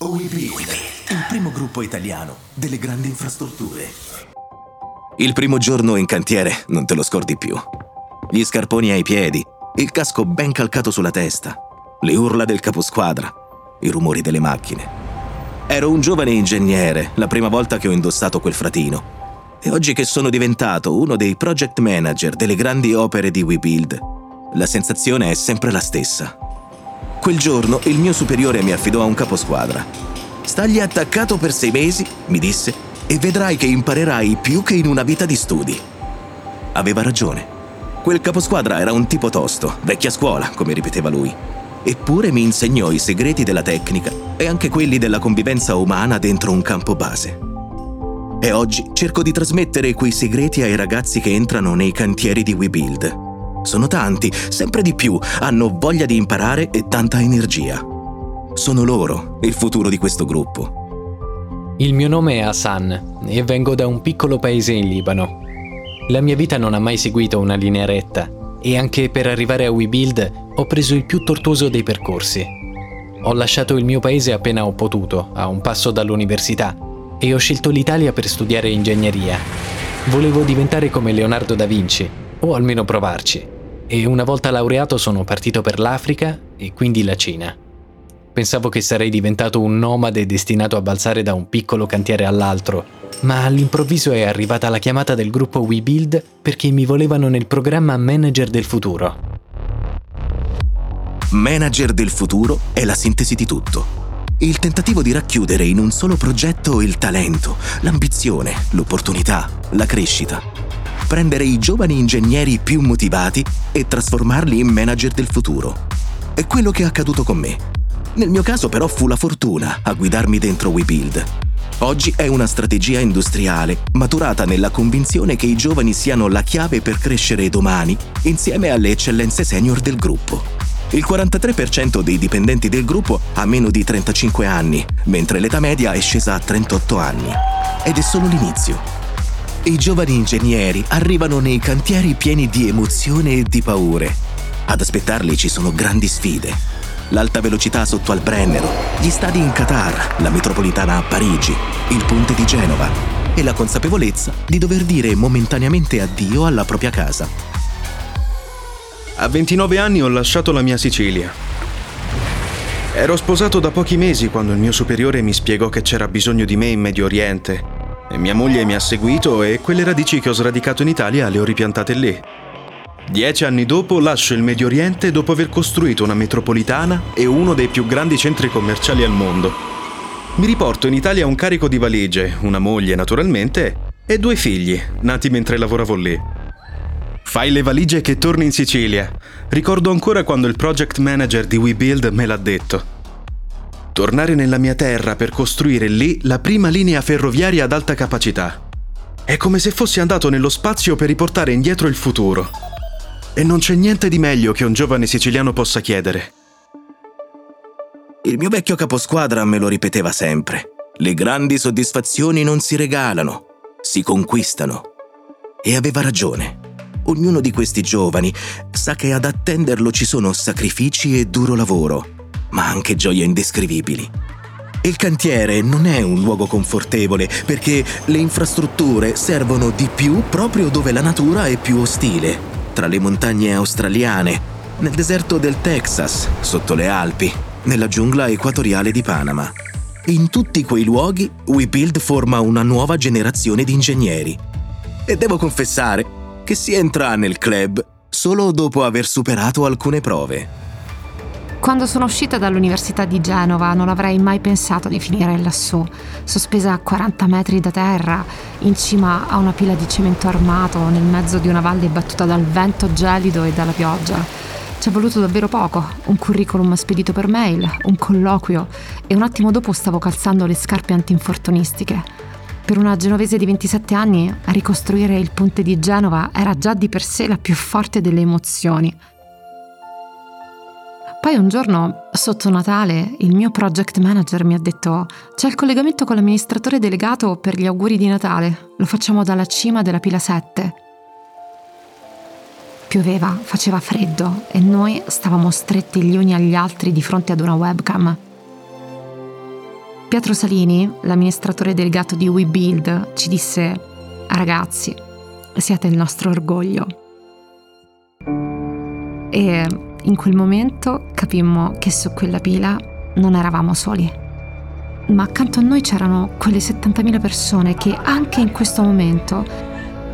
OIB, il primo gruppo italiano delle grandi infrastrutture. Il primo giorno in cantiere non te lo scordi più. Gli scarponi ai piedi, il casco ben calcato sulla testa, le urla del caposquadra, i rumori delle macchine. Ero un giovane ingegnere la prima volta che ho indossato quel fratino. E oggi che sono diventato uno dei project manager delle grandi opere di WeBuild, la sensazione è sempre la stessa. Quel giorno il mio superiore mi affidò a un caposquadra. Stagli attaccato per sei mesi, mi disse, e vedrai che imparerai più che in una vita di studi. Aveva ragione. Quel caposquadra era un tipo tosto, vecchia scuola, come ripeteva lui. Eppure mi insegnò i segreti della tecnica e anche quelli della convivenza umana dentro un campo base. E oggi cerco di trasmettere quei segreti ai ragazzi che entrano nei cantieri di WeBuild sono tanti, sempre di più, hanno voglia di imparare e tanta energia. Sono loro il futuro di questo gruppo. Il mio nome è Hassan e vengo da un piccolo paese in Libano. La mia vita non ha mai seguito una linea retta e anche per arrivare a WeBuild ho preso il più tortuoso dei percorsi. Ho lasciato il mio paese appena ho potuto, a un passo dall'università, e ho scelto l'Italia per studiare ingegneria. Volevo diventare come Leonardo da Vinci, o almeno provarci. E una volta laureato sono partito per l'Africa e quindi la Cina. Pensavo che sarei diventato un nomade destinato a balzare da un piccolo cantiere all'altro, ma all'improvviso è arrivata la chiamata del gruppo WeBuild perché mi volevano nel programma Manager del Futuro. Manager del Futuro è la sintesi di tutto. Il tentativo di racchiudere in un solo progetto il talento, l'ambizione, l'opportunità, la crescita prendere i giovani ingegneri più motivati e trasformarli in manager del futuro. È quello che è accaduto con me. Nel mio caso però fu la fortuna a guidarmi dentro WeBuild. Oggi è una strategia industriale maturata nella convinzione che i giovani siano la chiave per crescere domani insieme alle eccellenze senior del gruppo. Il 43% dei dipendenti del gruppo ha meno di 35 anni, mentre l'età media è scesa a 38 anni. Ed è solo l'inizio. I giovani ingegneri arrivano nei cantieri pieni di emozione e di paure. Ad aspettarli ci sono grandi sfide. L'alta velocità sotto al Brennero, gli stadi in Qatar, la metropolitana a Parigi, il ponte di Genova e la consapevolezza di dover dire momentaneamente addio alla propria casa. A 29 anni ho lasciato la mia Sicilia. Ero sposato da pochi mesi quando il mio superiore mi spiegò che c'era bisogno di me in Medio Oriente mia moglie mi ha seguito e quelle radici che ho sradicato in Italia le ho ripiantate lì. Dieci anni dopo lascio il Medio Oriente dopo aver costruito una metropolitana e uno dei più grandi centri commerciali al mondo. Mi riporto in Italia un carico di valigie, una moglie naturalmente, e due figli, nati mentre lavoravo lì. Fai le valigie che torni in Sicilia. Ricordo ancora quando il project manager di WeBuild me l'ha detto tornare nella mia terra per costruire lì la prima linea ferroviaria ad alta capacità. È come se fossi andato nello spazio per riportare indietro il futuro. E non c'è niente di meglio che un giovane siciliano possa chiedere. Il mio vecchio caposquadra me lo ripeteva sempre. Le grandi soddisfazioni non si regalano, si conquistano. E aveva ragione. Ognuno di questi giovani sa che ad attenderlo ci sono sacrifici e duro lavoro ma anche gioie indescrivibili. Il cantiere non è un luogo confortevole perché le infrastrutture servono di più proprio dove la natura è più ostile, tra le montagne australiane, nel deserto del Texas, sotto le Alpi, nella giungla equatoriale di Panama. In tutti quei luoghi WeBuild forma una nuova generazione di ingegneri. E devo confessare che si entra nel club solo dopo aver superato alcune prove. Quando sono uscita dall'Università di Genova non avrei mai pensato di finire lassù, sospesa a 40 metri da terra, in cima a una pila di cemento armato, nel mezzo di una valle battuta dal vento gelido e dalla pioggia. Ci è voluto davvero poco, un curriculum spedito per mail, un colloquio e un attimo dopo stavo calzando le scarpe antinfortunistiche. Per una genovese di 27 anni, ricostruire il ponte di Genova era già di per sé la più forte delle emozioni. Poi un giorno, sotto Natale, il mio project manager mi ha detto c'è il collegamento con l'amministratore delegato per gli auguri di Natale, lo facciamo dalla cima della pila 7. Pioveva, faceva freddo e noi stavamo stretti gli uni agli altri di fronte ad una webcam. Pietro Salini, l'amministratore delegato di WeBuild, ci disse ragazzi, siete il nostro orgoglio. E in quel momento capimmo che su quella pila non eravamo soli. Ma accanto a noi c'erano quelle 70.000 persone che anche in questo momento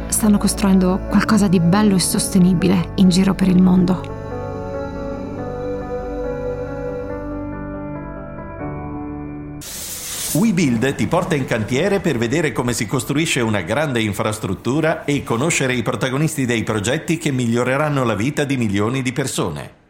stanno costruendo qualcosa di bello e sostenibile in giro per il mondo. WeBuild ti porta in cantiere per vedere come si costruisce una grande infrastruttura e conoscere i protagonisti dei progetti che miglioreranno la vita di milioni di persone.